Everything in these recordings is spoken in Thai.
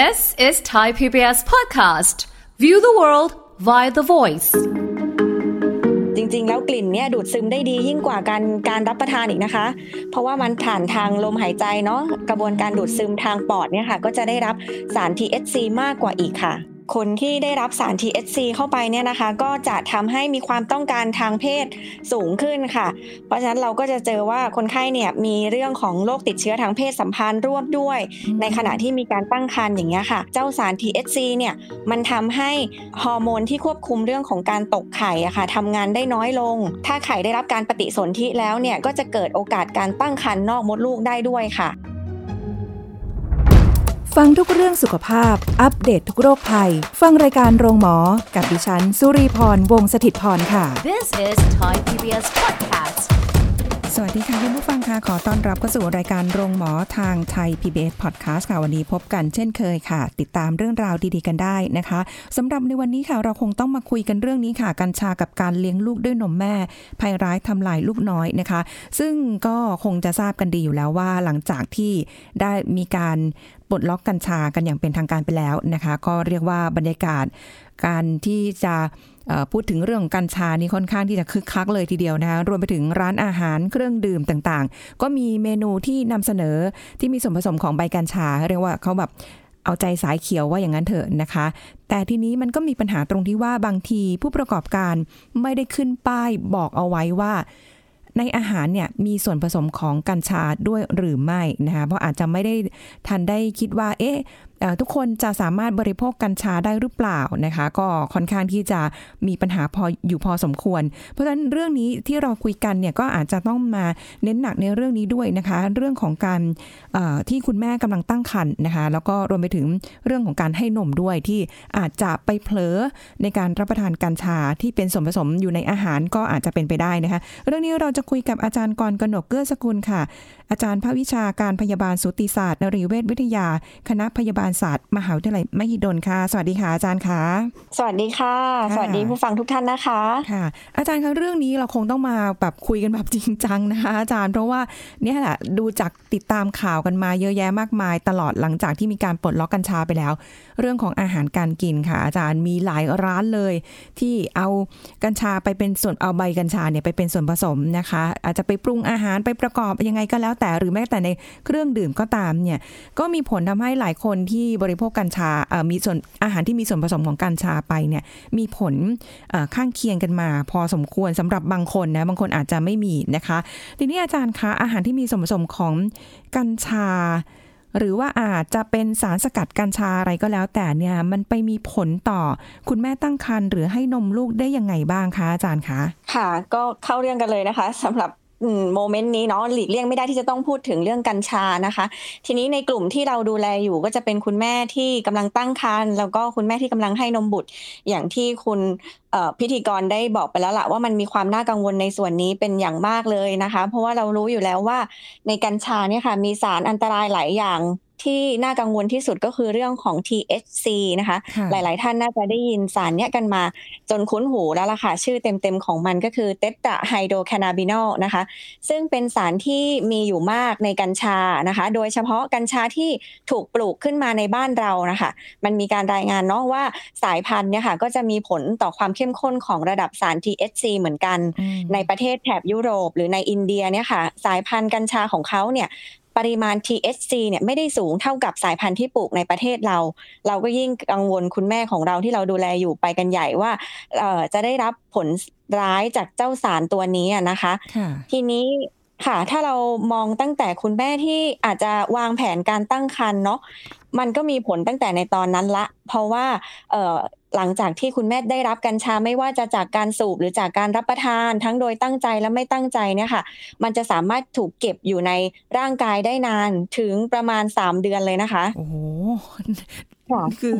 This is Thai PBS podcast. View the world via the voice. จริง ๆ แล้วกลิ่นเนี่ยดูดซึมได้ดียิ่งกว่าการการรับประทานอีกนะคะ เพราะว่ามันผ่านทางลมหายใจเนาะกระบวนการดูดซึมทางปอดเนี่ยค่ะ ก็จะได้รับสาร THC มากกว่าอีกค่ะ คนที่ได้รับสาร THC เข้าไปเนี่ยนะคะ ก็จะทำให้มีความต้องการทางเพศสูงขึ้นค่ะ เพราะฉะนั้นเราก็จะเจอว่าคนไข้เนี่ยมีเรื่องของโรคติดเชื้อทางเพศสัมพันธ์ร่วมด้วย ในขณะที่มีการตั้งครรภ์อย่างเงี้ยค่ะ เจ้าสาร THC เนี่ยมันทำให้ฮอร์โมนที่ควบคุมเรื่องของการตกไข่อะค่ะทำงานได้น้อยลง ถ้าไข่ได้รับการปฏิสนธิแล้วเนี่ยก็จะเกิดโอกาสการตั้งครรภ์นอกมดลูกได้ด้วยค่ะ ฟังทุกเรื่องสุขภาพ อัปเดตททุกโรคภัย ฟังรายการโรงหมอ กับดิฉัน สุรีพร วงศิตพรค่ะ This is Thai PBS podcast. สวัสดีค่ะคุณผู้ฟังค่ะ ขอต้อนรับเข้าสู่รายการโรงหมอทางไทย PBS Podcast ค่ะ วันนี้พบกันเช่นเคยค่ะ ติดตามเรื่องราวดีๆกันได้นะคะสำหรับในวันนี้ค่ะ เราคงต้องมาคุยกันเรื่องนี้ค่ะ กัญชากับการเลี้ยงลูกด้วยนมแม่ ภัยร้ายทำลายลูกน้อยนะคะ ซึ่งก็คงจะทราบกันดีอยู่แล้วว่าหลังจากที่ได้มีการป ลดล็อกกัญชากันอย่างเป็นทางการไปแล้วนะคะ ก็เรียกว่าบรรยากาศการที่จะพูดถึงเรื่องกัญชานี่ค่อนข้างที่จะคึกคักเลยทีเดียวนะคะรวมไปถึงร้านอาหารเครื่องดื่มต่างๆ ก็มีเมนูที่นำเสนอที่มีส่วนผสมของใบกัญชา เรียกว่าเขาแบบเอาใจสายเขียวว่าอย่างนั้นเถอะนะคะ แต่ทีนี้มันก็มีปัญหาตรงที่ว่าบางทีผู้ประกอบการไม่ได้ขึ้นป้ายบอกเอาไว้ว่า ในอาหารเนี่ยมีส่วนผสมของกัญชาด้วยหรือไม่นะคะเพราะอาจจะไม่ได้ทันได้คิดว่า เอ๊ะ ทุกคนจะสามารถบริโภคกัญชาได้หรือเปล่านะคะ ก็ค่อนข้างที่จะมีปัญหาพออยู่พอสมควร เพราะฉะนั้นเรื่องนี้ที่เราคุยกันเนี่ยก็อาจจะต้องมาเน้นหนักในเรื่องนี้ด้วยนะคะ เรื่องของการที่คุณแม่กำลังตั้งครรภ์นะคะ แล้วก็รวมไปถึงเรื่องของการให้นมด้วยที่อาจจะไปเผลอในการรับประทานกัญชาที่เป็นส่วนผสมอยู่ในอาหารก็อาจจะเป็นไปได้นะคะ เรื่องนี้เราจะคุยกับอาจารย์กรกนกเกื้อสกุลค่ะ อาจารย์ภาควิชาการพยาบาลสูติศาสตร์นรีเวชวิทยา คณะพยาบาลศาสตร์ มหาวิทยาลัยมหิดลค่ะ สวัสดีค่ะอาจารย์ค่ะ สวัสดีค่ะค่ะ สวัสดีผู้ฟังทุกท่านนะคะ ค่ะ อาจารย์คะเรื่องนี้เราคงต้องมาแบบคุยกันแบบจริงจังนะคะ อาจารย์ เพราะว่าเนี่ยแหละดูจากติดตามข่าวกันมาเยอะแยะมากมาย ตลอดหลังจากที่มีการปลดล็อกกัญชาไปแล้ว เรื่องของอาหารการกินค่ะ อาจารย์มีหลายร้านเลย ที่เอากัญชาไปเป็นส่วนเอาใบกัญชาเนี่ยไปเป็นส่วนผสมนะคะ อาจจะไปปรุงอาหารไปประกอบยังไงก็แล้วแต่หรือแม้แต่ในเครื่องดื่มก็ตามเนี่ยก็มีผลทำให้หลายคนที่บริโภคกัญชามีส่วนอาหารที่มีส่วนผสมของกัญชาไปเนี่ยมีผลข้างเคียงกันมา พอสมควรสำหรับบางคนนะบางคนอาจจะไม่มีนะคะ ทีนี้อาจารย์คะอาหารที่มีส่วนผสมของกัญชา หรือว่าอาจจะเป็นสารสกัดกัญชาอะไรก็แล้ว แต่เนี่ยมันไปมีผลต่อคุณแม่ตั้งครรภ์หรือให้นมลูกได้ยังไงบ้างคะอาจารย์คะค่ะ ก็เข้าเรื่องกันเลยนะคะสำหรับ โมเมนต์นี้เนาะหลีกเลี่ยงไม่ได้ที่จะต้องพูดถึงเรื่องกัญชานะคะ ทีนี้ในกลุ่มที่เราดูแลอยู่ก็จะเป็นคุณแม่ที่กำลังตั้งครรภ์แล้วก็คุณแม่ที่กำลังให้นมบุตร อย่างที่คุณพิธีกรได้บอกไปแล้วล่ะว่ามันมีความน่ากังวลในส่วนนี้เป็นอย่างมากเลยนะคะ เพราะว่าเรารู้อยู่แล้วว่าในกัญชาเนี่ยค่ะมีสารอันตรายหลายอย่าง ที่น่ากังวลที่สุดก็คือเรื่องของ THC นะคะค่ะหลาย ๆ ท่านน่าจะได้ยินสารเนี้ยกันมาจนคุ้นหูแล้วล่ะค่ะ ชื่อเต็ม ๆ ของมันก็คือเตต a ไฮโดรแคนาบินอลนะคะ ซึ่งเป็นสารที่มีอยู่มากในกัญชานะคะ โดยเฉพาะกัญชาที่ถูกปลูกขึ้นมาในบ้านเรานะคะ มันมีการรายงานเนาะว่าสายพันธุ์เนี่ยค่ะก็จะมีผลต่อความเข้มข้นของระดับสาร THC เหมือนกันอืมในประเทศแถบยุโรป หรือในอินเดียเนี่ยค่ะ สายพันธุ์กัญชาของเขาเนี่ย ปริมาณ THC เนี่ยไม่ได้สูงเท่ากับสายพันธุ์ที่ปลูกในประเทศเรา เราก็ยิ่งกังวลคุณแม่ของเราที่เราดูแลอยู่ไปกันใหญ่ว่าเอ่อจะได้รับผลร้ายจากเจ้าสารตัวนี้อะนะคะค่ะทีนี้ค่ะ ถ้าเรามองตั้งแต่คุณแม่ที่อาจจะวางแผนการตั้งครรภ์เนาะ มันก็มีผลตั้งแต่ในตอนนั้นละ เพราะว่าเหลังจากที่คุณแม่ได้รับกัญชาไม่ว่าจะจากการสูบหรือจากการรับประทานทั้งโดยตั้งใจและไม่ตั้งใจเนี่ยค่ะ มันจะสามารถถูกเก็บอยู่ในร่างกายได้นานถึงประมาณ 3 เดือนเลยนะคะ โอ้โห ค่ะคือ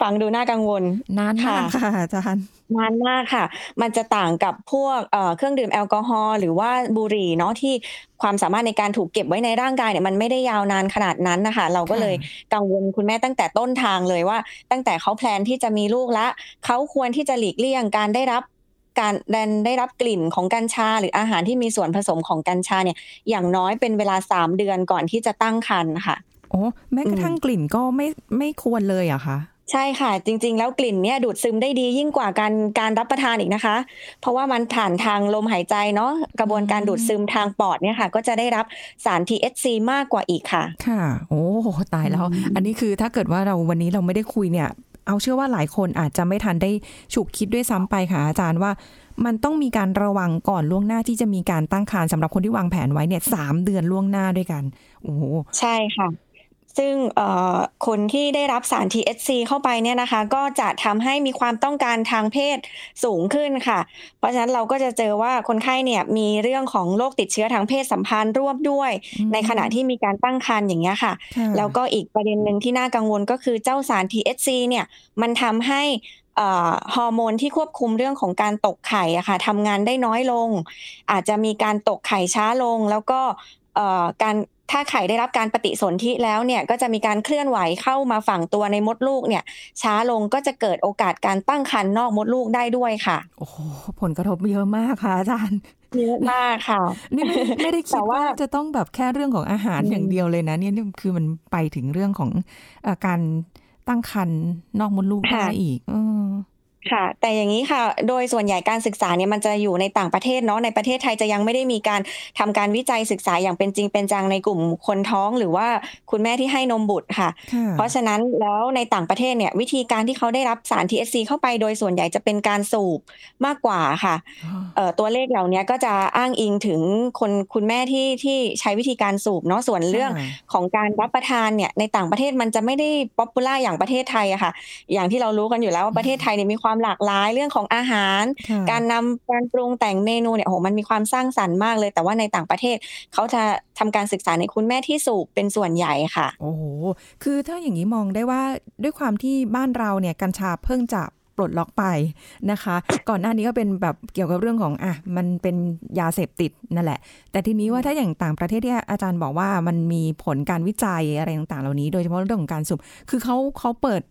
ฟังดูน่ากังวลนานมากค่ะอาจารย์นานมากค่ะ มันจะต่างกับพวกเอ่อเครื่องดื่มแอลกอฮอล์หรือว่าบุหรี่เนาะที่ความสามารถในการถูกเก็บไว้ในร่างกายเนี่ยมันไม่ได้ยาวนานขนาดนั้นนะคะ เราก็เลยกังวลคุณแม่ตั้งแต่ต้นทางเลยว่า ตั้งแต่เขาแพลนที่จะมีลูกละเขาควรที่จะหลีกเลี่ยงการได้รับการได้รับกลิ่นของกัญชา หรืออาหารที่มีส่วนผสมของกัญชาเนี่ยอย่างน้อยเป็นเวลาสามเดือนก่อนที่จะตั้งครรภ์ค่ะ โอ้แม้กระทั่งกลิ่นก็ไม่ไม่ควรเลยอะคะใช่ค่ะ จริง ๆ แล้วกลิ่นเนี่ยดูดซึมได้ดียิ่งกว่าการการรับประทานอีกนะคะ เพราะว่ามันผ่านทางลมหายใจเนาะกระบวนการดูดซึมทางปอดเนี่ยค่ะ ก็จะได้รับสาร THC มากกว่าอีกค่ะ ค่ะ โอ้ตายแล้ว อันนี้คือถ้าเกิดว่าเราวันนี้เราไม่ได้คุยเนี่ย เอาเชื่อว่าหลายคนอาจจะไม่ทันได้ฉุกคิดด้วยซ้ำไปค่ะ อาจารย์ว่ามันต้องมีการระวังก่อนล่วงหน้าที่จะมีการตั้งครรภ์สำหรับคนที่วางแผนไว้เนี่ยสามเดือนล่วงหน้าด้วยกันโอ้โหใช่ค่ะ ซึ่งคนที่ได้รับสาร THC เข้าไปเนี่ยนะคะ ก็จะทำให้มีความต้องการทางเพศสูงขึ้นค่ะ เพราะฉะนั้นเราก็จะเจอว่าคนไข้เนี่ยมีเรื่องของโรคติดเชื้อทางเพศสัมพันธ์ร่วมด้วย ในขณะที่มีการตั้งครรภ์อย่างเงี้ยค่ะ แล้วก็อีกประเด็นหนึ่งที่น่ากังวลก็คือเจ้าสาร THC เนี่ยมันทำให้ฮอร์โมนที่ควบคุมเรื่องของการตกไข่อะค่ะทำงานได้น้อยลง อาจจะมีการตกไข่ช้าลงแล้วก็การ ถ้าไข่ได้รับการปฏิสนธิแล้วเนี่ยก็จะมีการเคลื่อนไหวเข้ามาฝังตัวในมดลูกเนี่ย ช้าลงก็จะเกิดโอกาสการตั้งครรภ์นอกมดลูกได้ด้วยค่ะ โอ้โหผลกระทบเยอะมากค่ะอาจารย์เยอะมากค่ะนี่ไม่ได้คิดว่าจะต้องแบบแค่เรื่องของอาหารอย่างเดียวเลยนะเนี่ยคือมันไปถึงเรื่องของการตั้งครรภ์นอกมดลูกได้อีก ค่ะ แต่อย่างนี้ค่ะ โดยส่วนใหญ่การศึกษาเนี่ยมันจะอยู่ในต่างประเทศเนาะในประเทศไทยจะยังไม่ได้มีการทำการวิจัยศึกษาอย่างเป็นจริงเป็นจังในกลุ่มคนท้องหรือว่าคุณแม่ที่ให้นมบุตรค่ะ เพราะฉะนั้นแล้วในต่างประเทศเนี่ยวิธีการที่เขาได้รับสาร THC เข้าไปโดยส่วนใหญ่จะเป็นการสูบมากกว่าค่ะเอ่อตัวเลขเหล่านี้ก็จะอ้างอิงถึงคนคุณแม่ที่ที่ใช้วิธีการสูบเนาะส่วนเรื่องของการรับประทานเนี่ยในต่างประเทศมันจะไม่ได้ popular อย่างประเทศไทยอะค่ะ อย่างที่เรารู้กันอยู่แล้วว่าประเทศไทยเนี่ยมีความความหลากหลายเรื่องของอาหาร การนำการปรุงแต่งเมนูเนี่ยโอ้โหมันมีความสร้างสรรค์มากเลย แต่ว่าในต่างประเทศเขาจะทำการศึกษาในคุณแม่ที่สูบเป็นส่วนใหญ่ค่ะ โอ้โหคือถ้าอย่างนี้มองได้ว่าด้วยความที่บ้านเราเนี่ยกัญชาเพิ่งจะปลดล็อกไปนะคะ ก่อนหน้านี้ก็เป็นแบบเกี่ยวกับเรื่องของอะมันเป็นยาเสพติดนั่นแหละ แต่ทีนี้ว่าถ้าอย่างต่างประเทศที่อาจารย์บอกว่ามันมีผลการวิจัยอะไรต่างๆ เหล่านี้ โดยเฉพาะเรื่องของการสูบคือเขาเขาเปิด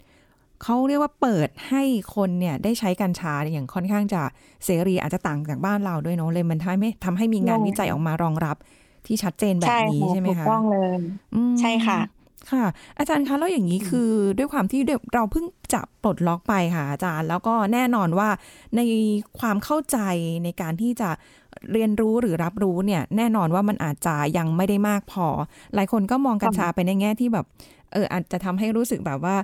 เขาเรียกว่าเปิดให้คนเนี่ยได้ใช้กัญชาอย่างค่อนข้างจะเสรีอาจจะต่างจากบ้านเราด้วยเนาะเลยมันทำให้ทำให้มีงานวิจัยออกมารองรับที่ชัดเจนแบบนี้ใช่ไหมคะถูกต้องเลยใช่ค่ะ ค่ะ อาจารย์คะแล้วอย่างนี้คือด้วยความที่เราเพิ่งจะปลดล็อกไปค่ะอาจารย์ แล้วก็แน่นอนว่าในความเข้าใจในการที่จะเรียนรู้หรือรับรู้เนี่ย แน่นอนว่ามันอาจจะยังไม่ได้มากพอ หลายคนก็มองกัญชาไปในแง่ที่แบบ เอออาจจะทำให้รู้สึกแบบว่า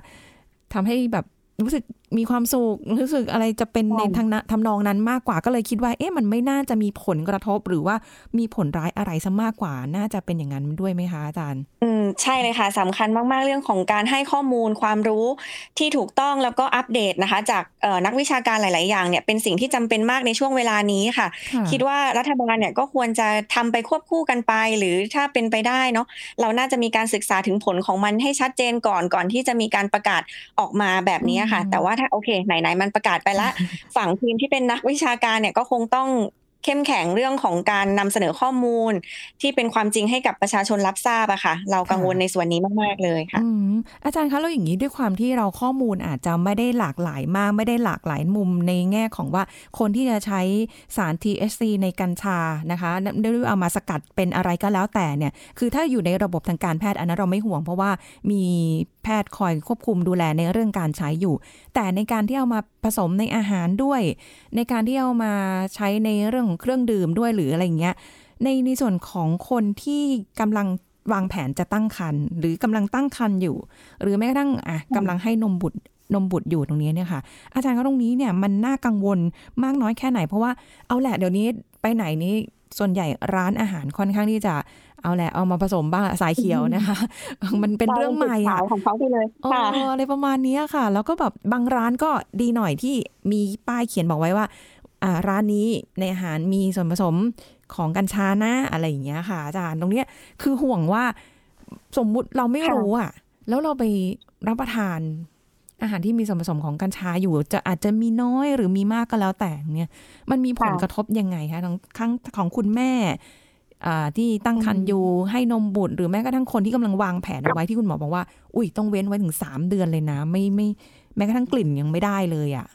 ทำให้แบบ รู้สึกมีความสุขรู้สึกอะไรจะเป็นในทางทำนองนั้นมากกว่าก็เลยคิดว่า เอ๊ะมันไม่น่าจะมีผลกระทบหรือว่ามีผลร้ายอะไรซะมากกว่า น่าจะเป็นอย่างนั้นด้วยไหมคะอาจารย์ อืมใช่เลยค่ะสำคัญมากๆเรื่องของการให้ข้อมูลความรู้ที่ถูกต้องแล้วก็อัปเดตนะคะ จากนักวิชาการหลาย ๆ อย่างเนี่ยเป็นสิ่งที่จำเป็นมากในช่วงเวลานี้ค่ะ คิดว่ารัฐบาลเนี่ยก็ควรจะทำไปควบคู่กันไป หรือถ้าเป็นไปได้เนาะเราน่าจะมีการศึกษาถึงผลของมันให้ชัดเจนก่อนก่อนที่จะมีการประกาศออกมาแบบนี้ค่ะ แต่ว่าถ้าโอเคไหนๆมันประกาศไปละ ฝั่งทีมที่เป็นนักวิชาการเนี่ยก็คงต้องเข้มแข็งเรื่องของการนำเสนอข้อมูล ที่เป็นความจริงให้กับประชาชนรับทราบอะค่ะ เรากังวลในส่วนนี้มาก ๆ เลยค่ะอาจารย์คะเราอย่างนี้ด้วยความที่เราข้อมูลอาจจะไม่ได้หลากหลายมาก ไม่ได้หลากหลายมุมในแง่ของว่าคนที่จะใช้สาร THC ในกัญชานะคะได้เอามาสกัดเป็นอะไรก็แล้วแต่เนี่ย คือถ้าอยู่ในระบบทางการแพทย์อันนั้นเราไม่ห่วงเพราะว่ามี แพทย์คอยควบคุมดูแลในเรื่องการใช้อยู่ แต่ในการที่เอามาผสมในอาหารด้วย ในการที่เอามาใช้ในเรื่องของเครื่องดื่มด้วยหรืออะไรเงี้ย ในในส่วนของคนที่กำลังวางแผนจะตั้งครรภ์หรือกำลังตั้งครรภ์อยู่ หรือแม้กระทั่งอะกำลังให้นมบุตรนมบุตรอยู่ตรงนี้เนี่ยค่ะ อาจารย์ก็ตรงนี้เนี่ยมันน่ากังวลมากน้อยแค่ไหน เพราะว่าเอาแหละเดี๋ยวนี้ไปไหนนี้ ส่วนใหญ่ร้านอาหารค่อนข้างที่จะเอาแหละเอามาผสมบ้างสายเขียวนะคะ มันเป็นเรื่องใหม่อะของเขาไปเลยค่ะอะไรประมาณนี้ค่ะ แล้วก็แบบบางร้านก็ดีหน่อยที่มีป้ายเขียนบอกไว้ว่าอ่าร้านนี้ในอาหารมีส่วนผสมของกัญชานะอะไรอย่างเงี้ยค่ะ อาจารย์ตรงเนี้ยคือห่วงว่าสมมุติเราไม่รู้อะ แล้วเราไปรับประทาน อาหารที่มีส่วนผสมของกัญชาอยู่ จะอาจจะมีน้อยหรือมีมากก็แล้วแต่เนี่ย มันมีผลกระทบยังไงคะทั้งข้างของคุณแม่ที่ตั้งครรภ์อยู่ให้นมบุตรหรือแม้กระทั่งคนที่กำลังวางแผนเอาไว้ที่คุณหมอบอกว่า อุ้ยต้องเว้นไว้ถึงสามเดือนเลยนะ ไม่ไม่แม้กระทั่งกลิ่นยังไม่ได้เลยอะ่ะ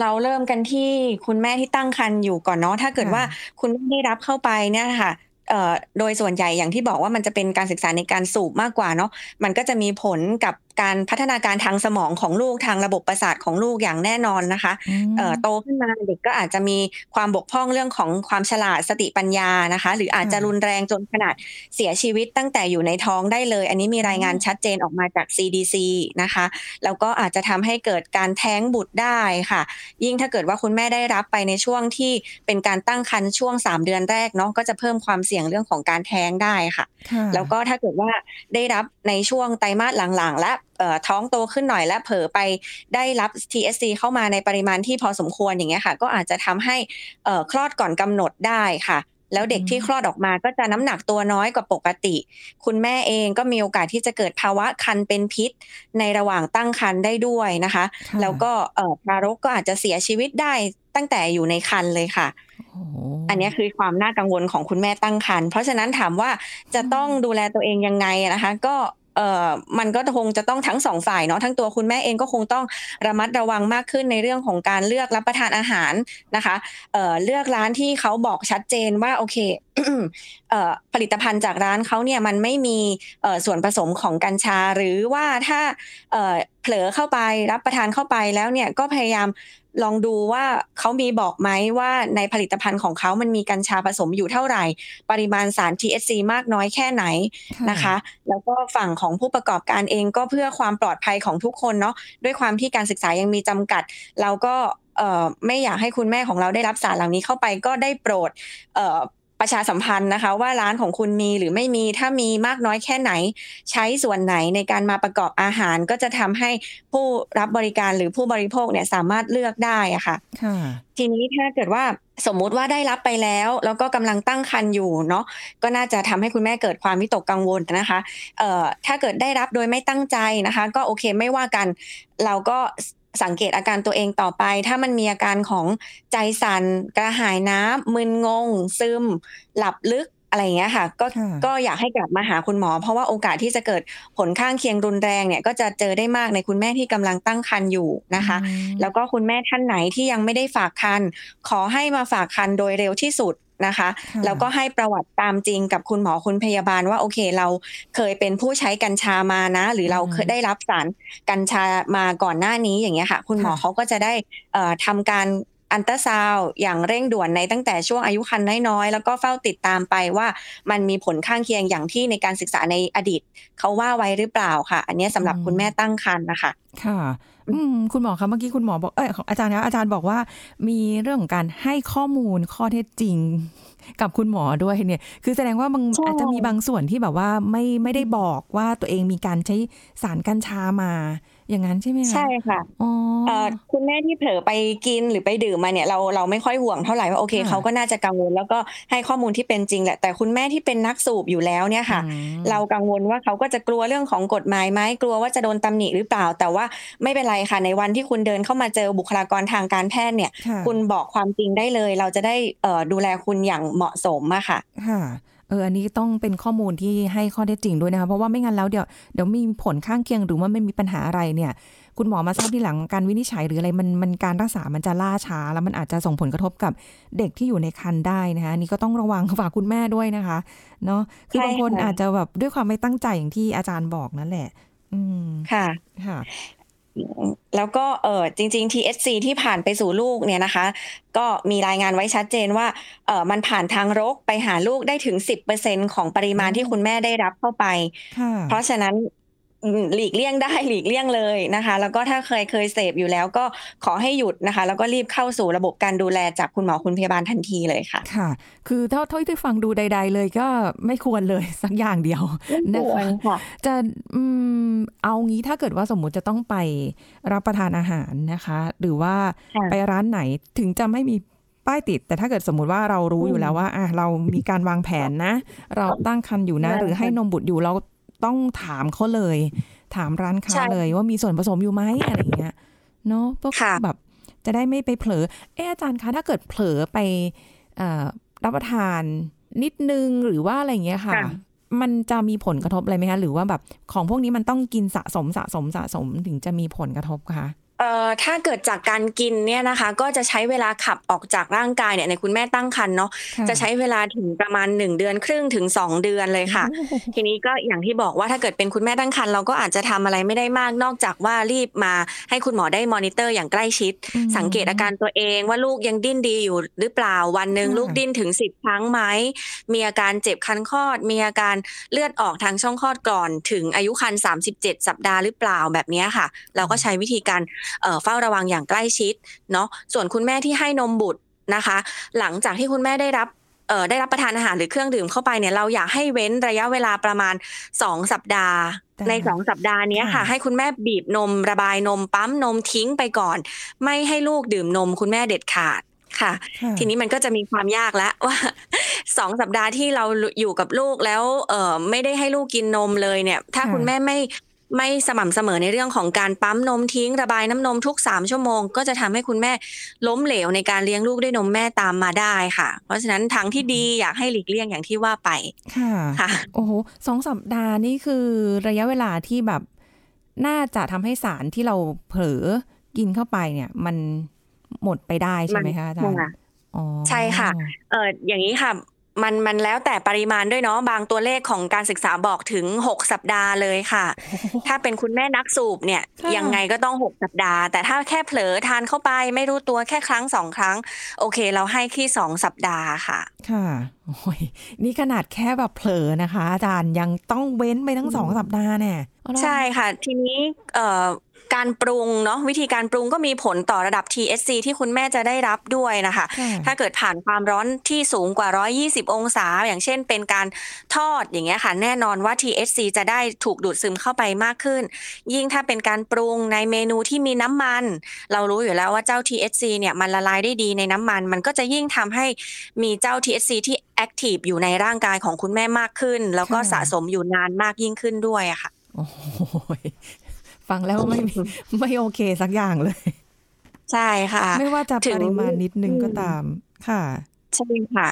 เราเริ่มกันที่คุณแม่ที่ตั้งครรภ์อยู่ก่อนเนาะถ้าเกิดว่าคุณไม่ได้รับเข้าไปเนี่ยค่ะเอ่อโดยส่วนใหญ่อย่างที่บอกว่ามันจะเป็นการศึกษาในการสูบมากกว่าเนาะมันก็จะมีผลกับ การพัฒนาการทางสมองของลูกทางระบบประสาทของลูกอย่างแน่นอนนะคะอืมเอ่อโตขึ้นมาเด็กก็อาจจะมีความบกพร่องเรื่องของความฉลาดสติปัญญานะคะ หรืออาจจะค่ะรุนแรงจนขนาดเสียชีวิตตั้งแต่อยู่ในท้องได้เลย อันนี้มีรายงานชัดเจนออกมาจาก CDC นะคะแล้วก็อาจจะทำให้เกิดการแท้งบุตรได้ค่ะ ยิ่งถ้าเกิดว่าคุณแม่ได้รับไปในช่วงที่เป็นการตั้งครรภ์ช่วง 3 เดือนแรกเนาะก็จะเพิ่มความเสี่ยงเรื่องของการแท้งได้ค่ะค่ะแล้วก็ถ้าเกิดว่าได้รับในช่วงไตรมาสหลังๆ และเอ่อ ท้องโตขึ้นหน่อยและเผลอไปได้รับ TSC เข้ามาในปริมาณที่พอสมควรอย่างเงี้ยค่ะ ก็อาจจะทำให้เอ่อคลอดก่อนกำหนดได้ค่ะ แล้วเด็กอืมที่คลอดออกมาก็จะน้ำหนักตัวน้อยกว่าปกติ คุณแม่เองก็มีโอกาสที่จะเกิดภาวะคันเป็นพิษ ในระหว่างตั้งครรภ์ได้ด้วยนะคะค่ะแล้วก็เอ่อทารกก็อาจจะเสียชีวิตได้ตั้งแต่อยู่ในครรภ์เลยค่ะโอ้โหอันเนี้ยคือความน่ากังวลของคุณแม่ตั้งครรภ์เพราะฉะนั้นถามว่าจะต้องดูแลตัวเองยังไงอะนะคะ ก็ เอ่อมันก็คงจะต้องทั้งสองฝ่ายเนาะทั้งตัวคุณแม่เองก็คงต้องระมัดระวังมากขึ้นในเรื่องของการเลือกรับประทานอาหารนะคะเอ่อเลือกร้านที่เขาบอกชัดเจนว่าโอเคเอ่อผลิตภัณฑ์จากร้านเขาเนี่ยมันไม่มีเอ่อส่วนผสมของกัญชา หรือว่าถ้าเอ่อเผลอเข้าไปรับประทานเข้าไปแล้วเนี่ยก็พยายาม ลองดูว่าเขามีบอกไหมว่าในผลิตภัณฑ์ของเขามันมีกัญชาผสมอยู่เท่าไหร่ ปริมาณสาร THC มากน้อยแค่ไหนนะคะ แล้วก็ฝั่งของผู้ประกอบการเองก็เพื่อความปลอดภัยของทุกคนเนาะด้วยความที่การศึกษายังมีจำกัด เราก็เอ่อไม่อยากให้คุณแม่ของเราได้รับสารเหล่านี้เข้าไปก็ได้โปรดเอ่อ ประชาสัมพันธ์นะคะ ว่าร้านของคุณมีหรือไม่มีถ้ามีมากน้อยแค่ไหน ใช้ส่วนไหนในการมาประกอบอาหาร ก็จะทำให้ผู้รับบริการหรือผู้บริโภคเนี่ยสามารถเลือกได้อะค่ะค่ะทีนี้ถ้าเกิดว่าสมมุติว่าได้รับไปแล้ว แล้วก็กำลังตั้งครรภ์อยู่เนาะก็น่าจะทำให้คุณแม่เกิดความวิตกกังวลนะคะเอ่อถ้าเกิดได้รับโดยไม่ตั้งใจนะคะ ก็โอเคไม่ว่ากัน เราก็ สังเกตอาการตัวเองต่อไป ถ้ามันมีอาการของใจสั่นกระหายน้ำมึนงง ซึม หลับลึกอะไรอย่างเงี้ยค่ะก็ค่ะก็อยากให้กลับมาหาคุณหมอ เพราะว่าโอกาสที่จะเกิดผลข้างเคียงรุนแรงเนี่ย ก็จะเจอได้มากในคุณแม่ที่กำลังตั้งครรภ์อยู่นะคะอืมแล้วก็คุณแม่ท่านไหนที่ยังไม่ได้ฝากคันขอให้มาฝากคันโดยเร็วที่สุด นะคะค่ะแล้วก็ให้ประวัติตามจริงกับคุณหมอคุณพยาบาลว่าโอเคเราเคยเป็นผู้ใช้กัญชามานะ หรือเราเคยได้รับสารกัญชามาก่อนหน้านี้อย่างเงี้ยค่ะ คุณหมอค่ะเขาก็จะได้เอ่อทำการอันตราซาวด์อย่างเร่งด่วนในตั้งแต่ช่วงอายุครรภ์น้อยๆ แล้วก็เฝ้าติดตามไปว่ามันมีผลข้างเคียงอย่างที่ในการศึกษาในอดีตเขาว่าไว้หรือเปล่าค่ะ อันเนี้ยสำหรับคุณแม่ตั้งครรภ์นะคะ ค่ะอืม คุณหมอคะเมื่อกี้คุณหมอบอกเอ้ยของอาจารย์นะอาจารย์บอกว่า มีเรื่องของการให้ข้อมูลข้อเท็จจริง กับคุณหมอด้วยเนี่ย คือแสดงว่าบางใช่อาจจะมีบางส่วนที่แบบว่าไม่ไม่ได้บอกว่าตัวเองมีการใช้สารกัญชามา อย่างนั้นใช่ไหมคะใช่ค่ะอ๋อเอ่อคุณแม่ที่เผลอไปกินหรือไปดื่มมาเนี่ยเราเราไม่ค่อยห่วงเท่าไหร่ว่าโอเคค่ะเขาก็น่าจะกังวลแล้วก็ให้ข้อมูลที่เป็นจริงแหละแต่คุณแม่ที่เป็นนักสูบอยู่แล้วเนี่ยค่ะอืมเรากังวลว่าเขาก็จะกลัวเรื่องของกฎหมายไหมกลัวว่าจะโดนตำหนิหรือเปล่า แต่ว่าไม่เป็นไรค่ะในวันที่คุณเดินเข้ามาเจอบุคลากรทางการแพทย์เนี่ยค่ะคุณบอกความจริงได้เลย เราจะได้เอ่อดูแลคุณอย่างเหมาะสมอะค่ะค่ะ เอออันนี้ต้องเป็นข้อมูลที่ให้ข้อเท็จจริงด้วยนะคะเพราะว่าไม่งั้นแล้วเดี๋ยวเดี๋ยวมีผลข้างเคียงหรือว่าไม่มีปัญหาอะไรเนี่ย คุณหมอมาทราบทีหลังการวินิจฉัยหรืออะไรมันมันการรักษามันจะล่าช้า แล้วมันอาจจะส่งผลกระทบกับเด็กที่อยู่ในครรภ์ได้นะคะอันนี่ก็ต้องระวังฝากคุณแม่ด้วยนะคะ เนาะคือใช่บางคนค่ะอาจจะแบบด้วยความไม่ตั้งใจอย่างที่อาจารย์บอกนั่นแหละ อืมค่ะค่ะ แล้วก็เออจริง ๆ THC ที่ผ่านไปสู่ลูกเนี่ยนะคะ ก็มีรายงานไว้ชัดเจนว่าเออมันผ่านทางรกไปหาลูกได้ถึง 10%ของปริมาณอืมที่คุณแม่ได้รับเข้าไปค่ะเพราะฉะนั้นอืม หลีกเลี่ยงได้หลีกเลี่ยงเลยนะคะ แล้วก็ถ้าเคยเคยเสพอยู่แล้วก็ขอให้หยุดนะคะ แล้วก็รีบเข้าสู่ระบบการดูแลจากคุณหมอคุณพยาบาลทันทีเลยค่ะ ค่ะ คือเท่าเท่าที่ฟังดูใด ๆ เลยก็ไม่ควรเลยสักอย่างเดียวไม่ควรค่ะจะอืมเอางี้ถ้าเกิดว่าสมมุติจะต้องไปรับประทานอาหารนะคะ หรือว่าค่ะไปร้านไหนถึงจะไม่มีป้ายติด แต่ถ้าเกิดสมมุติว่าเรารู้อยู่แล้วว่าอะเรามีการวางแผนนะ เราตั้งครรภ์อยู่นะใช่หรือให้ค่ะนมบุตรอยู่เรา ต้องถามเขาเลย ถามร้านค้าใช่เลยว่ามีส่วนผสมอยู่ไหมอะไรอย่างเงี้ยเนาะเพื่อค่ะแบบจะได้ไม่ไปเผลอ เอออาจารย์คะถ้าเกิดเผลอไปเอ่อรับประทานนิดนึงหรือว่าอะไรอย่างเงี้ยค่ะค่ะ มันจะมีผลกระทบอะไรไหมคะ หรือว่าแบบของพวกนี้มันต้องกินสะสมสะสมสะสมถึงจะมีผลกระทบคะ เอ่อถ้าเกิดจากการกินเนี่ยนะคะ ก็จะใช้เวลาขับออกจากร่างกายเนี่ยในคุณแม่ตั้งครรภ์เนาะค่จะใช้เวลาถึงประมาณ1เดือนครึ่งถึง 2 เดือนเลยค่ะโอ้โหทีนี้ก็อย่างที่บอกว่าถ้าเกิดเป็นคุณแม่ตั้งครรภ์เราก็อาจจะทำอะไรไม่ได้มากนอกจากว่ารีบมาให้คุณหมอได้มอนิเตอร์อย่างใกล้ชิดอืมสังเกตอาการตัวเองว่าลูกยังดิ้นดีอยู่หรือเปล่าวันหนึ่งค่ะลูกดิ้นถึง 10 ครั้งไหมมีอาการเจ็บคันคลอด มีอาการเลือดออกทางช่องคลอดก่อน ถึงอายุครรภ์37 สัปดาห์หรือเปล่าแบบเนี้ยค่ะ เราก็ใช้วิธีการเอ่อเฝ้าระวังอย่างใกล้ชิดเนาะส่วนคุณแม่ที่ให้นมบุตรนะคะ หลังจากที่คุณแม่ได้รับเอ่อได้รับประทานอาหารหรือเครื่องดื่มเข้าไปเนี่ยเราอยากให้เว้นระยะเวลาประมาณ 2 สัปดาห์ได้ใน2สัปดาห์เนี้ยค่ะค่ะ ให้คุณแม่บีบนม ระบายนมปั๊มนมทิ้งไปก่อน ไม่ให้ลูกดื่มนมคุณแม่เด็ดขาดค่ะค่ะ ทีนี้มันก็จะมีความยากแล้วว่าสองสัปดาห์ที่เราอยู่กับลูกแล้วเออไม่ได้ให้ลูกกินนมเลยเนี่ย ถ้าค่ะคุณแม่ไม่ ไม่สม่ำเสมอในเรื่องของการปั๊มนมทิ้ง ระบายน้ำนมทุกสามชั่วโมง ก็จะทำให้คุณแม่ล้มเหลวในการเลี้ยงลูกด้วยนมแม่ตามมาได้ค่ะ เพราะฉะนั้นทางที่ดีอยากให้หลีกเลี่ยงอย่างที่ว่าไปค่ะค่ะโอ้โหสองสัปดาห์นี่คือระยะเวลาที่แบบน่าจะทำให้สารที่เราเผลอกินเข้าไปเนี่ย มันหมดไปได้ใช่ไหมคะอาจารย์ค่ะอ๋อใช่ค่ะ เอออย่างนี้ค่ะ มันมันแล้วแต่ปริมาณด้วยเนาะบางตัวเลขของการศึกษาบอกถึง6สัปดาห์เลยค่ะโอ้โหถ้าเป็นคุณแม่นักสูบเนี่ยค่ะยังไงก็ต้อง6สัปดาห์ แต่ถ้าแค่เผลอทานเข้าไปไม่รู้ตัวแค่ครั้งสองครั้ง โอเค เราให้ที่2สัปดาห์ค่ะ ค่ะโอ้ยนี่ขนาดแค่แบบเผลอนะคะ อาจารย์ยังต้องเว้นไปทั้งสองสัปดาห์แน่เอาล่ะใช่ค่ะ ทีนี้เอ่อ การปรุงเนาะวิธีการปรุงก็มีผลต่อระดับ TSC ที่คุณแม่จะได้รับด้วยนะคะค่ะถ้าเกิดผ่านความร้อนที่สูงกว่า 120 องศา อย่างเช่น เป็นการทอดอย่างเงี้ยค่ะ แน่นอนว่า THC จะได้ถูกดูดซึมเข้าไปมากขึ้น ยิ่งถ้าเป็นการปรุงในเมนูที่มีน้ำมัน เรารู้อยู่แล้วว่าเจ้า THC เนี่ยมันละลายได้ดีในน้ำมัน มันก็จะยิ่งทำให้มีเจ้า THC ที่แอคทีฟอยู่ในร่างกายของคุณแม่มากขึ้น แล้วก็ค่ะสะสมอยู่นานมากยิ่งขึ้นด้วยอะค่ะโอ้โห ฟังแล้วไม่มีไม่โอเคสักอย่างเลย ใช่ค่ะ ไม่ว่าจะถึปงริมาณนิดนึงก็ตามค่ะใช่ค่ะ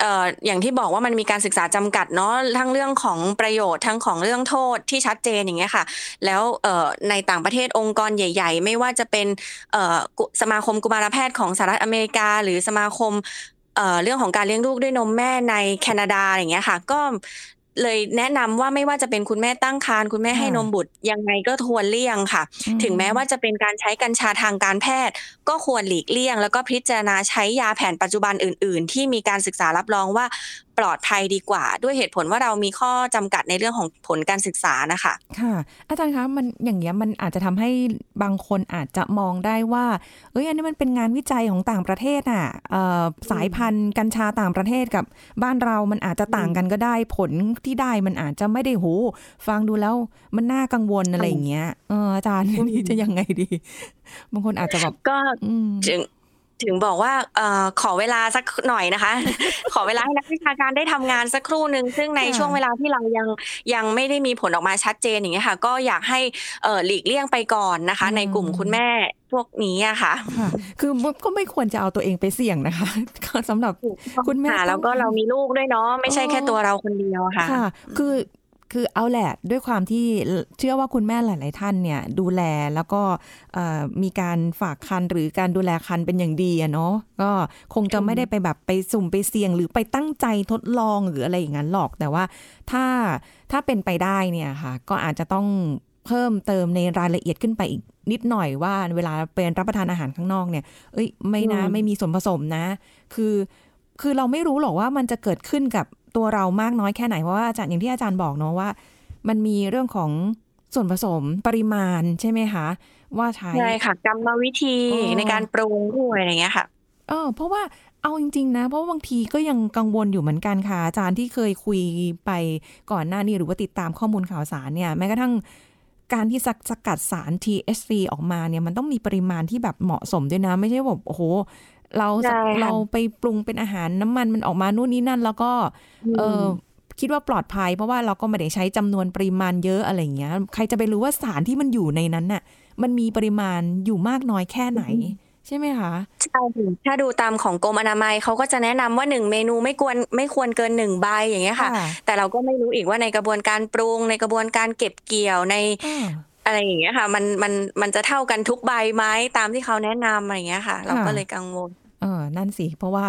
เอ่ออย่างที่บอกว่ามันมีการศึกษาจำกัดเนาะทั้งเรื่องของประโยชน์ทั้งของเรื่องโทษที่ชัดเจนอย่างเงี้ยค่ะ แล้วเอ่อในต่างประเทศองค์กรใหญ่ ๆ ไม่ว่าจะเป็นเอ่อกุสมาคมกุมารแพทย์ของสหรัฐอเมริกา หรือสมาคมเอ่อเรื่องของการเลี้ยงลูกด้วยนมแม่ในแคนาดาอย่างเงี้ยค่ะ ก็ เลยแนะนำว่าไม่ว่าจะเป็นคุณแม่ตั้งครรภ์คุณแม่ให้นมบุตรยังไงก็ควรเลี่ยงค่ะอืมถึงแม้ว่าจะเป็นการใช้กัญชาทางการแพทย์ ก็ควรหลีกเลี่ยง แล้วก็พิจารณาใช้ยาแผนปัจจุบันอื่น ๆ ที่มีการศึกษารับรองว่าป ลอดภัยดีกว่า ด้วยเหตุผลว่าเรามีข้อจำกัดในเรื่องของผลการศึกษานะคะค่ะ อาจารย์คะมันอย่างเงี้ยมันอาจจะทำให้บางคนอาจจะมองได้ว่า เอ้ยอันนี้มันเป็นงานวิจัยของต่างประเทศน่ะเอ่อสายพันธุ์กัญชาต่างประเทศกับบ้านเรามันอาจจะต่างกันก็ได้ ผลที่ได้มันอาจจะไม่ได้โหฟังดูแล้วมันน่ากังวลอะไรอย่างเงี้ยเอออาจารย์อืมนี่จะยังไงดี บางคนอาจจะแบบก็อืมถึง ถึงบอกว่าเอ่อขอเวลาสักหน่อยนะคะ ขอเวลาให้นักวิชาการได้ทำงานสักครู่หนึ่งซึ่งในค่ะช่วงเวลาที่เรายังยังไม่ได้มีผลออกมาชัดเจนอย่างเงี้ยค่ะ ก็อยากให้เอ่อหลีกเลี่ยงไปก่อนนะคะ ในกลุ่มคุณแม่พวกนี้อะค่ะค่ะคือก็ไม่ควรจะเอาตัวเองไปเสี่ยงนะคะก็สำหรับคุณแม่ค่ะต้องแล้วก็เรามีลูกด้วยเนาะไม่ใช่แค่ตัวเราคนเดียวอะค่ะค่ะ คือ คือเอาแหละด้วยความที่เชื่อว่าคุณแม่หลาย ๆ ท่านเนี่ยดูแลแล้วก็มีการฝากคันหรือการดูแลคันเป็นอย่างดีอะเนาะก็คงจะไม่ได้ไปแบบไปสุ่มไปเสี่ยง หรือไปตั้งใจทดลองหรืออะไรอย่างนั้นหรอก แต่ว่าถ้าถ้าเป็นไปได้เนี่ยค่ะก็อาจจะต้องเพิ่มเติมในรายละเอียดขึ้นไปอีกนิดหน่อยว่าเวลาเป็นรับประทานอาหารข้างนอกเนี่ย เอ้ยไม่นะไม่มีส่วนผสมนะ คือ คือเราไม่รู้หรอกว่ามันจะเกิดขึ้นกับ ตัวเรามากน้อยแค่ไหนเพราะว่าอาจารย์อย่างที่อาจารย์บอกเนาะว่า มันมีเรื่องของส่วนผสมปริมาณใช่ไหมคะว่าใช้ใช่ค่ะกรรมวิธีอ๋อในการปรุงด้วยอะไรเงี้ยค่ะเออเพราะว่าเอาจริง ๆ นะ เพราะว่าบางทีก็ยังกังวลอยู่เหมือนกันค่ะอาจารย์ที่เคยคุยไปก่อนหน้านี้หรือว่าติดตามข้อมูลข่าวสารเนี่ยแม้กระทั่งการที่สสกัดสาร THC ออกมาเนี่ยมันต้องมีปริมาณที่แบบเหมาะสมด้วยนะ ไม่ใช่แบบโอ้โห เราใช่ค่ะเราไปปรุงเป็นอาหารน้ำมันมันออกมานู่นนี่นั่น แล้วก็ เออคิดว่าปลอดภัย เพราะว่าเราก็ไม่ได้ใช้จำนวนปริมาณเยอะอะไรอย่างเงี้ย ใครจะไปรู้ว่าสารที่มันอยู่ในนั้นน่ะ มันมีปริมาณอยู่มากน้อยแค่ไหน ใช่ไหมคะใช่ค่ะถ้าดูตามของกรมอนามัยเขาก็จะแนะนำว่าหนึ่งเมนูไม่ควรไม่ควรเกินหนึ่งใบอย่างเงี้ยค่ะ แต่เราก็ไม่รู้อีกว่าในกระบวนการปรุงในกระบวนการเก็บเกี่ยวในอ่าอะไรอย่างเงี้ยค่ะ มันมันมันจะเท่ากันทุกใบไหมตามที่เขาแนะนำอะไรอย่างเงี้ยค่ะ เราก็เลยกังวล เออนั่นสิ เพราะว่า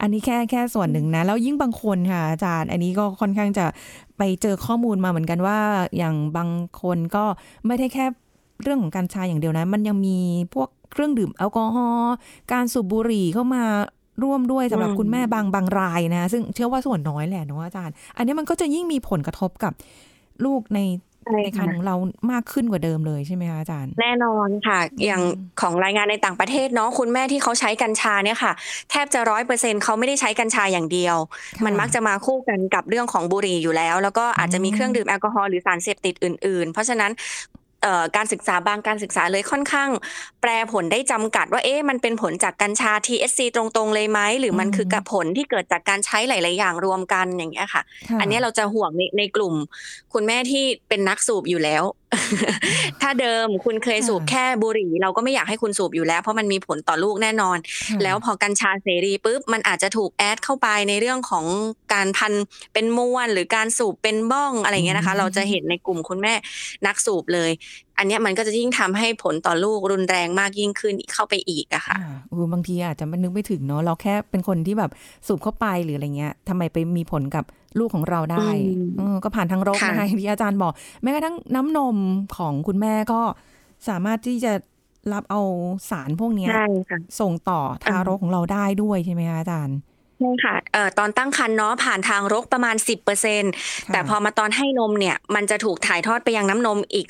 อันนี้แค่แค่ส่วนหนึ่งนะ แล้วยิ่งบางคนค่ะอาจารย์ อันนี้ก็ค่อนข้างจะไปเจอข้อมูลมาเหมือนกันว่า อย่างบางคนก็ไม่ได้แค่เรื่องของกัญชาอย่างเดียวนะ มันยังมีพวกเครื่องดื่มแอลกอฮอล์การสูบบุหรี่เข้ามาร่วมด้วยสำหรับอืมคุณแม่บางบางรายนะ ซึ่งเชื่อว่าส่วนน้อยแหละเนาะอาจารย์ อันนี้มันก็จะยิ่งมีผลกระทบกับลูกใน ใช่ในครรภ์ค่ะของเรามากขึ้นกว่าเดิมเลยใช่ไหมคะอาจารย์ แน่นอนค่ะ อย่างอืมของรายงานในต่างประเทศเนาะคุณแม่ที่เขาใช้กัญชาเนี่ยค่ะ แทบจะร้อยเปอร์เซ็นเขาไม่ได้ใช้กัญชาอย่างเดียวค่ะมันมักจะมาคู่กันกับเรื่องของบุหรี่อยู่แล้ว แล้วก็อาจจะมีอืมเครื่องดื่มแอลกอฮอล์หรือสารเสพติดอื่น ๆ เพราะฉะนั้นเอ่อ การศึกษาบางการศึกษาเลยค่อนข้าง แปลผลได้จำกัดว่าเอ๊ะมันเป็นผลจากกัญชา THC ตรงๆเลยไหมหรือมันคือกับผลที่เกิดจากการใช้หลาย ๆ อย่างรวมกันอย่างเงี้ยค่ะค่ะอันเนี้ยเราจะห่วงในในกลุ่ม คุณแม่ที่เป็นนักสูบอยู่แล้ว ถ้าเดิมคุณเคยสูบค่ะแค่บุหรี่ เราก็ไม่อยากให้คุณสูบอยู่แล้ว เพราะมันมีผลต่อลูกแน่นอนค่ะแล้วพอกัญชาเสรีปุ๊บมันอาจจะถูกแอดเข้าไปในเรื่องของการพันเป็นมวนหรือการสูบเป็นบ้องอะไรเงี้ยนะคะอืมเราจะเห็นในกลุ่มคุณแม่นักสูบเลย อันเนี้ยมันก็จะยิ่งทำให้ผลต่อลูกรุนแรงมากยิ่งขึ้นเข้าไปอีกอะค่ะอ่าอูบางทีอาจจะมันนึกไม่ถึงเนาะเราแค่เป็นคนที่แบบสูบเข้าไปหรืออะไรเงี้ยทำไมไปมีผลกับลูกของเราได้อืมเออก็ผ่านทางรกค่ะนะคะอย่างที่อาจารย์บอกแม้กระทั่งน้ำนมของคุณแม่ก็สามารถที่จะรับเอาสารพวกเนี้ยใช่ค่ะส่งต่อทารกของเราได้ด้วยใช่ไหมคะอาจารย์ใช่ค่ะเอ่อตอนตั้งครรภ์เนาะผ่านทางรกประมาณ 10%แต่พอมาตอนให้นมเนี่ย มันจะถูกถ่ายทอดไปยังน้ำนมอีก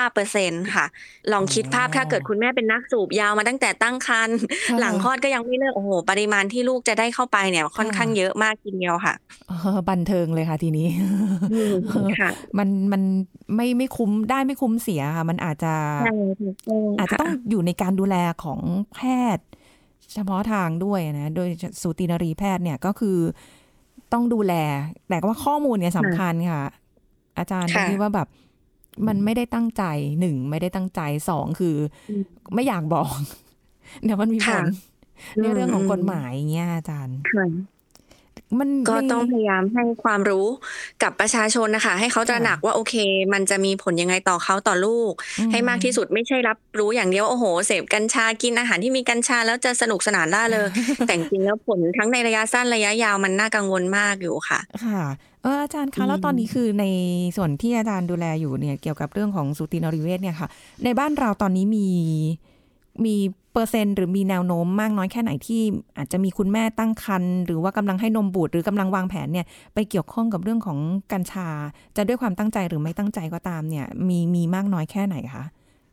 2.5%ค่ะ ลองคิดภาพอ๋อถ้าเกิดคุณแม่เป็นนักสูบยาวมาตั้งแต่ตั้งครรภ์ค่ะหลังคลอดก็ยังไม่เลิกโอ้โหปริมาณที่ลูกจะได้เข้าไปเนี่ยค่อนข้างเยอะมากทีเดียวค่ะเออบันเทิงเลยค่ะทีนี้ค่ะมันมันไม่ไม่คุ้มได้ไม่คุ้มเสียค่ะ มันอาจจะใช่ถูกต้องอาจจะต้องค่อยู่ในการดูแลของแพทย์ เฉพาะทางด้วยนะ โดยสูตินรีแพทย์เนี่ยก็คือต้องดูแล แต่ว่าข้อมูลเนี่ยสำคัญค่ะ อาจารย์ค่ะคิดว่าแบบมันไม่ได้ตั้งใจหนึ่งไม่ได้ตั้งใจสองคืออมไม่อยากบอกเดี๋ยวมันมีผค่ะลในเรื่องของอืมกฎหมายอย่างเงี้ยอาจารย์ค่ะ มันก็ไม่ต้องพยายามให้ความรู้กับประชาชนนะคะ ให้เขาตระหนักว่าโอเค มันจะมีผลยังไงต่อเขาต่อลูกอืให้มากที่สุดไม่ใช่รับรู้อย่างเดียวโอ้โหเสพกัญชากินอาหารที่มีกัญชาแล้วจะสนุกสนานล่าเลยแต่จริงๆแล้วผลทั้งในระยะสั้นระยะยาวมันน่ากังวลมากอยู่ค่ะค่ะเอออาจารย์อืคะมแล้วตอนนี้คือในส่วนที่อาจารย์ดูแลอยู่เนี่ยเกี่ยวกับเรื่องของสูตินรีเวชเนี่ยค่ะ ในบ้านเราตอนนี้มี มีเปอร์เซ็นต์หรือมีแนวโน้มมากน้อยแค่ไหนที่อาจจะมีคุณแม่ตั้งครรภ์หรือว่ากำลังให้นมบุตรหรือกำลังวางแผนเนี่ยไปเกี่ยวข้องกับเรื่องของกัญชา จะด้วยความตั้งใจหรือไม่ตั้งใจก็ตามเนี่ยมีมีมากน้อยแค่ไหนคะ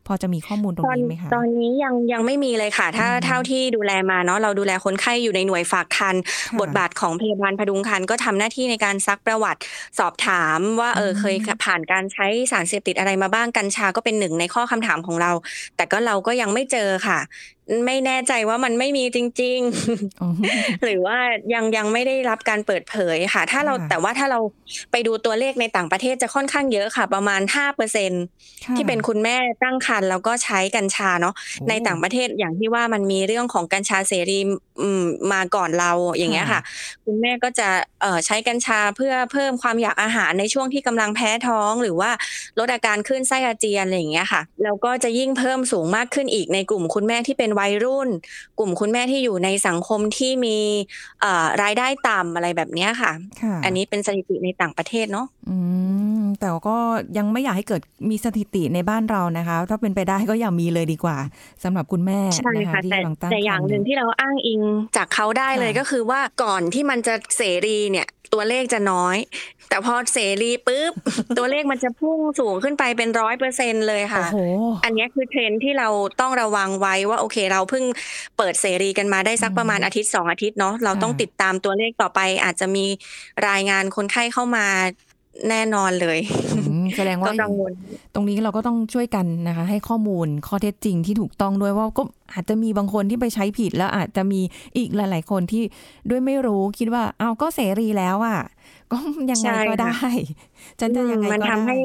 พอจะมีข้อมูลตรงตอนนี้ไหมคะตอนนี้ยังยังไม่มีเลยค่ะ ถ้าอืมเท่าที่ดูแลมาเนาะเราดูแลคนไข้อยู่ในหน่วยฝากคันค่ะบทบาทของพยาบาลพดุงครรภ์ก็ทำหน้าที่ในการซักประวัติสอบถามว่าเอออืมเคยผ่านการใช้สารเสพติดอะไรมาบ้างกัญชาก็เป็นหนึ่งในข้อคำถามของเรา แต่ก็เราก็ยังไม่เจอค่ะ ไม่แน่ใจว่ามันไม่มีจริงๆอ๋อหรือว่ายังยังไม่ได้รับการเปิดเผยค่ะ ถ้าเราค่ะแต่ว่าถ้าเราไปดูตัวเลขในต่างประเทศจะค่อนข้างเยอะค่ะ ประมาณ5%เปอร์เซ็นค่ะที่เป็นคุณแม่ตั้งครรภ์แล้วก็ใช้กัญชาเนาะโอ้ในต่างประเทศอย่างที่ว่ามันมีเรื่องของกัญชาเสรีอืมมาก่อนเราอย่างเงี้ยค่ะค่ะคุณแม่ก็จะเอ่อใช้กัญชาเพื่อเพิ่มความอยากอาหารในช่วงที่กำลังแพ้ท้อง หรือว่าลดอาการคลื่นไส้อาเจียนอะไรอย่างเงี้ยค่ะแล้วก็จะยิ่งเพิ่มสูงมากขึ้นอีกในกลุ่มคุณแม่ที่เป็นวัยรุ่น กลุ่มคุณแม่ที่อยู่ในสังคมที่มีเอ่อรายได้ต่ำอะไรแบบเนี้ยค่ะค่ะ อันนี้เป็นสถิติในต่างประเทศเนาะอืมแต่ก็ยังไม่อยากให้เกิดมีสถิติในบ้านเรานะคะ ถ้าเป็นไปได้ก็อย่ามีเลยดีกว่าสำหรับคุณแม่ใช่นะคะค่ะที่แต่กำลังตั้งแต่อย่างครรภ์หนึ่งที่เราอ้างอิงจากเขาได้เลยค่ะก็คือว่าก่อนที่มันจะเสรีเนี่ยตัวเลขจะน้อย แต่พอเสรีปุ๊บ ตัวเลขมันจะพุ่งสูงขึ้นไปเป็นร้อยเปอร์เซ็นเลยค่ะโอ้โหอันเนี้ยคือเทรนด์ที่เราต้องระวังไว้ว่าโอเค เราเพิ่งเปิดเสรีกันมาได้สักอืมประมาณอาทิตย์สองอาทิตย์เนาะเราค่ะต้องติดตามตัวเลขต่อไป อาจจะมีรายงานคนไข้เข้ามาแน่นอนเลยอืมแสดงก็ว่ากังวลตรงนี้เราก็ต้องช่วยกันนะคะ ให้ข้อมูลข้อเท็จจริงที่ถูกต้องด้วยว่าก็อาจจะมีบางคนที่ไปใช้ผิดแล้วอาจจะมีอีกหลาย ๆ คนที่ด้วยไม่รู้คิดว่าเอาวก็เสรีแล้วอะ ก็ยังไงใช่ก็ค่ะได้ ฉันจะยังไงมันก็ทำได้ให้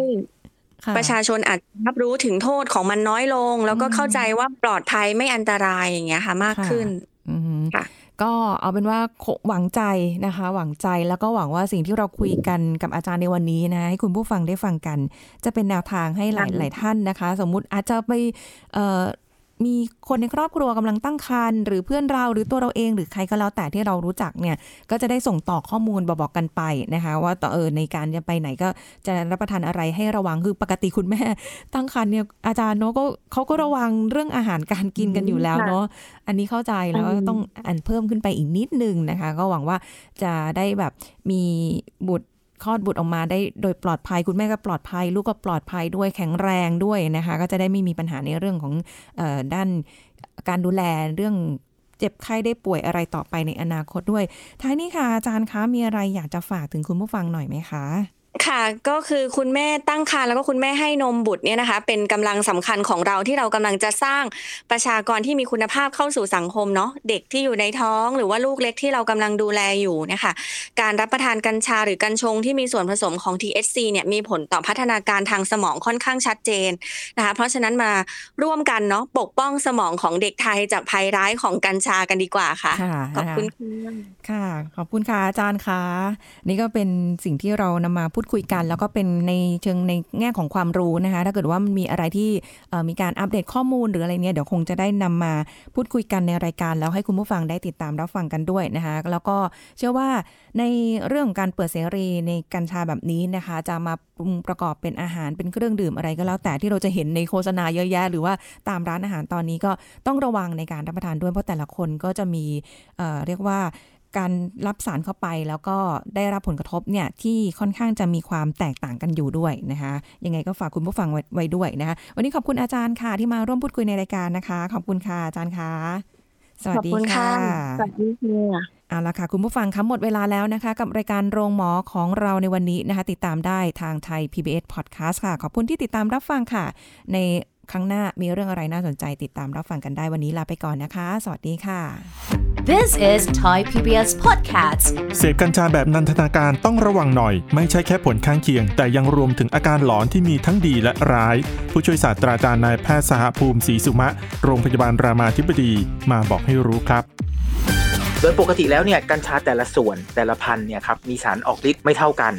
ค่ะประชาชนอาจรับรู้ถึงโทษของมันน้อยลง แล้วก็อืมเข้าใจว่าปลอดภัยไม่อันตรายอย่างเงี้ยค่ะมากค่ะขึ้นอืมค่ะก็เอาเป็นว่าหวังใจนะคะ หวังใจแล้วก็หวังว่าสิ่งที่เราคุยกันกับอาจารย์ในวันนี้นะให้คุณผู้ฟังได้ฟังกัน จะเป็นแนวทางให้หลายหลายท่านนะคะ สมมุติอาจจะไป มีคนในครอบครัวกำลังตั้งครรภ์หรือเพื่อนเราหรือตัวเราเองหรือใครก็แล้วแต่ที่เรารู้จักเนี่ยก็จะได้ส่งต่อข้อมูลบอกกันไปนะคะ ว่าต่อเออในการจะไปไหนก็จะรับประทานอะไรให้ระวังคือปกติคุณแม่ ตั้งครรภ์เนี่ยอาจารย์เนาะก็เขาก็ระวังเรื่องอาหารการกินกันอยู่แล้วเนาะอันนี้เข้าใจแล้วก็ต้องอันเพิ่มขึ้นไปอีกนิดนึงนะคะ ก็หวังว่าจะได้แบบมีบุตร คลอดบุตรออกมาได้โดยปลอดภัย คุณแม่ก็ปลอดภัย ลูกก็ปลอดภัยด้วยแข็งแรงด้วยนะคะ ก็จะได้ไม่มีปัญหาในเรื่องของออด้านการดูแลเรื่องเจ็บไข้ได้ป่วยอะไรต่อไปในอนาคตด้วย ท้ายนี้ค่ะอาจารย์คะมีอะไรอยากจะฝากถึงคุณผู้ฟังหน่อยไหมคะ ค่ะก็คือคุณแม่ตั้งครรภ์แล้วก็คุณแม่ให้นมบุตรเนี่ยนะคะ เป็นกำลังสำคัญของเราที่เรากำลังจะสร้างประชากรที่มีคุณภาพเข้าสู่สังคมเนาะเด็กที่อยู่ในท้องหรือว่าลูกเล็กที่เรากำลังดูแลอยู่นะคะการรับประทานกัญชาหรือกัญชงที่มีส่วนผสมของ THC เนี่ยมีผลต่อพัฒนาการทางสมองค่อนข้างชัดเจนนะคะเพราะฉะนั้นมาร่วมกันเนาะปกป้องสมองของเด็กไทยจากภัยร้ายของกัญชากันดีกว่าค่ะขอบคุณค่ะขอบคุณค่ะอาจารย์คะนี่ก็เป็นสิ่งที่เรานำมาพูดคุยกัน แล้วก็เป็นในเชิงในแง่ของความรู้นะคะ ถ้าเกิดว่ามันมีอะไรที่มีการอัปเดตข้อมูลหรืออะไรเนี่ยเดี๋ยวคงจะได้นำมาพูดคุยกันในรายการ แล้วให้คุณผู้ฟังได้ติดตามรับฟังกันด้วยนะคะ แล้วก็เชื่อว่าในเรื่องของการเปิดเสรีในกัญชาแบบนี้นะคะ จะมาปรุงประกอบเป็นอาหารเป็นเครื่องดื่มอะไรก็แล้วแต่ที่เราจะเห็นในโฆษณาเยอะแยะ หรือว่าตามร้านอาหารตอนนี้ก็ต้องระวังในการรับประทานด้วยเพราะแต่ละคนก็จะมีเเรียกว่า การรับสารเข้าไปแล้วก็ได้รับผลกระทบเนี่ยที่ค่อนข้างจะมีความแตกต่างกันอยู่ด้วยนะคะยังไงก็ฝากคุณผู้ฟังไว้ด้วยนะคะวันนี้ขอบคุณอาจารย์ค่ะที่มาร่วมพูดคุยในรายการนะคะ ขอบคุณค่ะอาจารย์ค่ะสวัสดีค่ะสวัสดีค่ะเอาละค่ะ คุณผู้ฟังคะหมดเวลาแล้วนะคะ กับรายการโรงหมอของเราในวันนี้นะคะ ติดตามได้ทางไทย PBS Podcast ค่ะ ขอบคุณที่ติดตามรับฟังค่ะ ในครั้งหน้ามีเรื่องอะไรน่าสนใจติดตามรับฟังกันได้วันนี้ลาไปก่อนนะคะ สวัสดีค่ะ This is Thai PBS Podcast เสพกัญชาแบบนันทนาการต้องระวังหน่อย ไม่ใช่แค่ผลข้างเคียง แต่ยังรวมถึงอาการหลอนที่มีทั้งดีและร้าย ผู้ช่วยศาสตราจารย์นายแพทย์สหภูมิศรีสุมะ โรงพยาบาลรามาธิบดีมาบอกให้รู้ครับโดยปกติแล้วเนี่ยกัญชาแต่ละส่วนแต่ละพันเนี่ยครับมีสารออกฤทธิ์ไม่เท่ากัน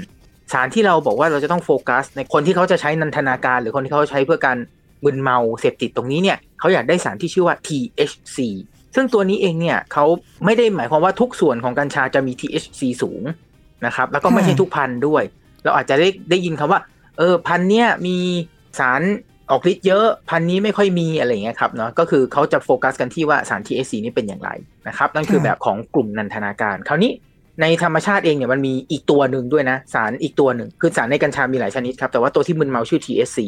สารที่เราบอกว่าเราจะต้องโฟกัส ในคนที่เขาจะใช้นันทนาการ หรือคนที่เขาใช้เพื่อการมึนเมาเสพติดตรงนี้เนี่ยเขาอยากได้สารที่ชื่อว่า THC ซึ่งตัวนี้เองเนี่ยเขาไม่ได้หมายความว่าทุกส่วนของกัญชาจะมี THC สูงนะครับ แล้วก็ไม่ใช่ทุกพันธุ์ด้วย เราอาจจะได้ได้ยินคำว่า เออพันธุ์เนี้ยมีสารออกฤทธิ์เยอะพันนี้ไม่ค่อยมีอะไรเงี้ยครับเนาะก็คือเขาจะโฟกัสกันที่ว่าสาร THC นี่เป็นอย่างไรนะครับ นั่นคือแบบของกลุ่มนันทนาการ คราวนี้ในธรรมชาติเองเนี่ยมันมีอีกตัวหนึ่งด้วยนะ สารอีกตัวหนึ่ง คือสารในกัญชามีหลายชนิดครับ แต่ว่าตัวที่มึนเมาชื่อ THC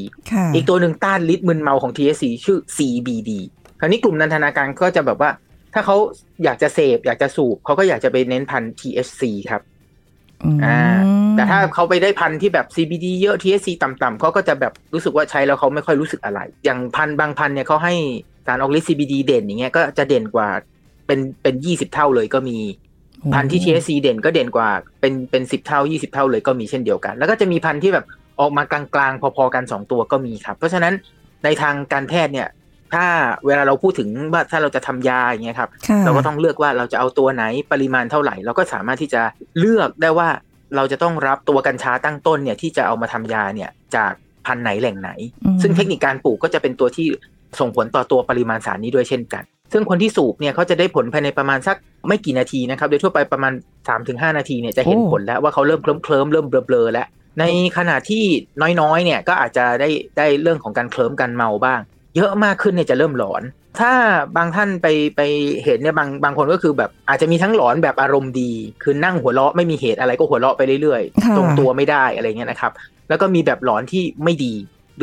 อีกตัวหนึ่งต้านฤทธิ์มึนเมาของ THC ชื่อ CBD คราวนี้กลุ่มนันทนาการก็จะแบบว่า ถ้าเขาอยากจะเสพ อยากจะสูบเขาก็อยากจะไปเน้นพัน THC ครับอ่าแต่ถ้าเขาไปได้พันที่แบบ CBD เยอะ THC ต่ำๆเขาก็จะแบบรู้สึกว่าใช้แล้วเขาไม่ค่อยรู้สึกอะไร อย่างพันบางพันเนี่ยเขาให้สารออกฤทธิ์ CBD เด่นอย่างเงี้ยก็จะเด่นกว่าเป็นเป็นยี่สิบเท่าเลยก็มีพันธุ์ที่ THC เด่นก็เด่นกว่าเป็นเป็นสิบเท่ายี่สิบเท่าเลยก็มีเช่นเดียวกัน แล้วก็จะมีพันธุ์ที่แบบออกมากลางๆ พอๆกันสองตัวก็มีครับ เพราะฉะนั้นในทางการแพทย์เนี่ย ถ้าเวลาเราพูดถึงว่าถ้าเราจะทำยาอย่างเงี้ยครับ เราก็ต้องเลือกว่าเราจะเอาตัวไหนปริมาณเท่าไหร่ เราก็สามารถที่จะเลือกได้ว่าเราจะต้องรับตัวกัญชาตั้งต้นเนี่ยที่จะเอามาทำยาเนี่ยจากพันธุ์ไหนแหล่งไหน ซึ่งเทคนิคการปลูกก็จะเป็นตัวที่ส่งผลต่อตัวปริมาณสารนี้ด้วยเช่นกัน ซึ่งคนที่สูบเนี่ยเขาจะได้ผลภายในประมาณสักไม่กี่นาทีนะครับโดยทั่วไปประมาณ 3-5 นาทีเนี่ยจะเห็นผลแล้วว่าเขาเริ่มเคลิ้มเคลิ้มเริ่มเบลอๆแล้วในขณะที่น้อยๆเนี่ยก็อาจจะได้ได้เรื่องของการเคลิ้มกันเมาบ้าง เยอะมากขึ้นเนี่ยจะเริ่มหลอน ถ้าบางท่านไปไปเห็นเนี่ยบางบางคนก็คือแบบอาจจะมีทั้งหลอนแบบอารมณ์ดี คือนั่งหัวเราะไม่มีเหตุอะไรก็หัวเราะไปเรื่อยๆ ตรงตัวไม่ได้อะไรเงี้ยนะครับ แล้วก็มีแบบหลอนที่ไม่ดี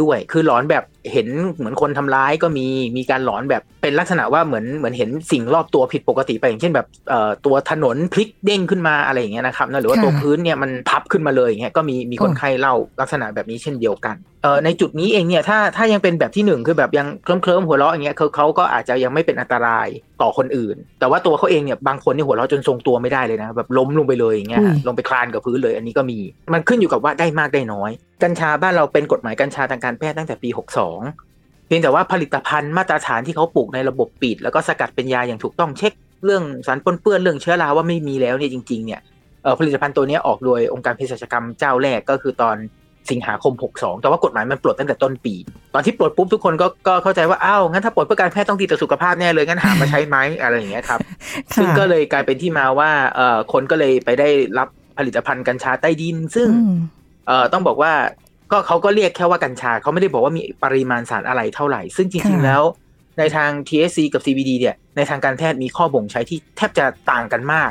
ด้วย คือหลอนแบบเห็นเหมือนคนทำร้ายก็มี มีการหลอนแบบเป็นลักษณะว่าเหมือนเหมือนเห็นสิ่งรอบตัวผิดปกติไปอย่างเช่นแบบเอ่อตัวถนนพลิกเด้งขึ้นมาอะไรอย่างเงี้ยนะครับหรือว่าตัวพื้นเนี่ยมันพับขึ้นมาเลยอย่างเงี้ยก็มีมีคนไข้เล่าลักษณะแบบนี้เช่นเดียวกัน เอ่อในจุดนี้เองเนี่ยถ้าถ้ายังเป็นแบบที่หนึ่งคือแบบยังเคลิ้มเคลิ้มหัวเราะอย่างเงี้ยเขาเขาก็อาจจะยังไม่เป็นอันตรายต่อคนอื่น แต่ว่าตัวเขาเองเนี่ยบางคนนี่หัวเราะจนทรงตัวไม่ได้เลยนะแบบล้มลงไปเลยอย่างเงี้ยลงไปคลานกับพื้นเลย อันนี้ก็มีมันขึ้นอยู่กับว่าได้มากได้น้อย กัญชาบ้านเราเป็นกฎหมายกัญชาทางการแพทย์ตั้งแต่ปี 62 เพียงแต่ว่าผลิตภัณฑ์มาตรฐานที่เขาปลูกในระบบปิด แล้วก็สกัดเป็นยาอย่างถูกต้องเช็คเรื่องสารปนเปื้อนเรื่องเชื้อราว่าไม่มีแล้วเนี่ยจริงๆเนี่ยเอ่อผลิตภัณฑ์ตัวนี้ออกโดยองค์การเภสัชกรรมเจ้าแรกก็คือตอน สิงหาคม 62 แต่ว่ากฎหมายมันปลดตั้งแต่ต้นปี ตอนที่ปลดปุ๊บทุกคนก็ก็เข้าใจว่าอ้าวงั้นถ้าปลดเพื่อการแพทย์ต้องดีต่อสุขภาพแน่เลยงั้นหามาใช้ไหมอะไรอย่างเงี้ยครับ ซึ่งก็เลยกลายเป็นที่มาว่าเอ่อคนก็เลยไปได้รับผลิตภัณฑ์กัญชาใต้ดิน ซึ่งอืมเอ่อต้องบอกว่าก็เขาก็เรียกแค่ว่ากัญชาเขาไม่ได้บอกว่ามีปริมาณสารอะไรเท่าไหร่ ซึ่งจริงค่ะๆแล้ว ในทาง THC กับ CBD เนี่ยในทางการแพทย์มีข้อบ่งใช้ที่แทบจะต่างกันมาก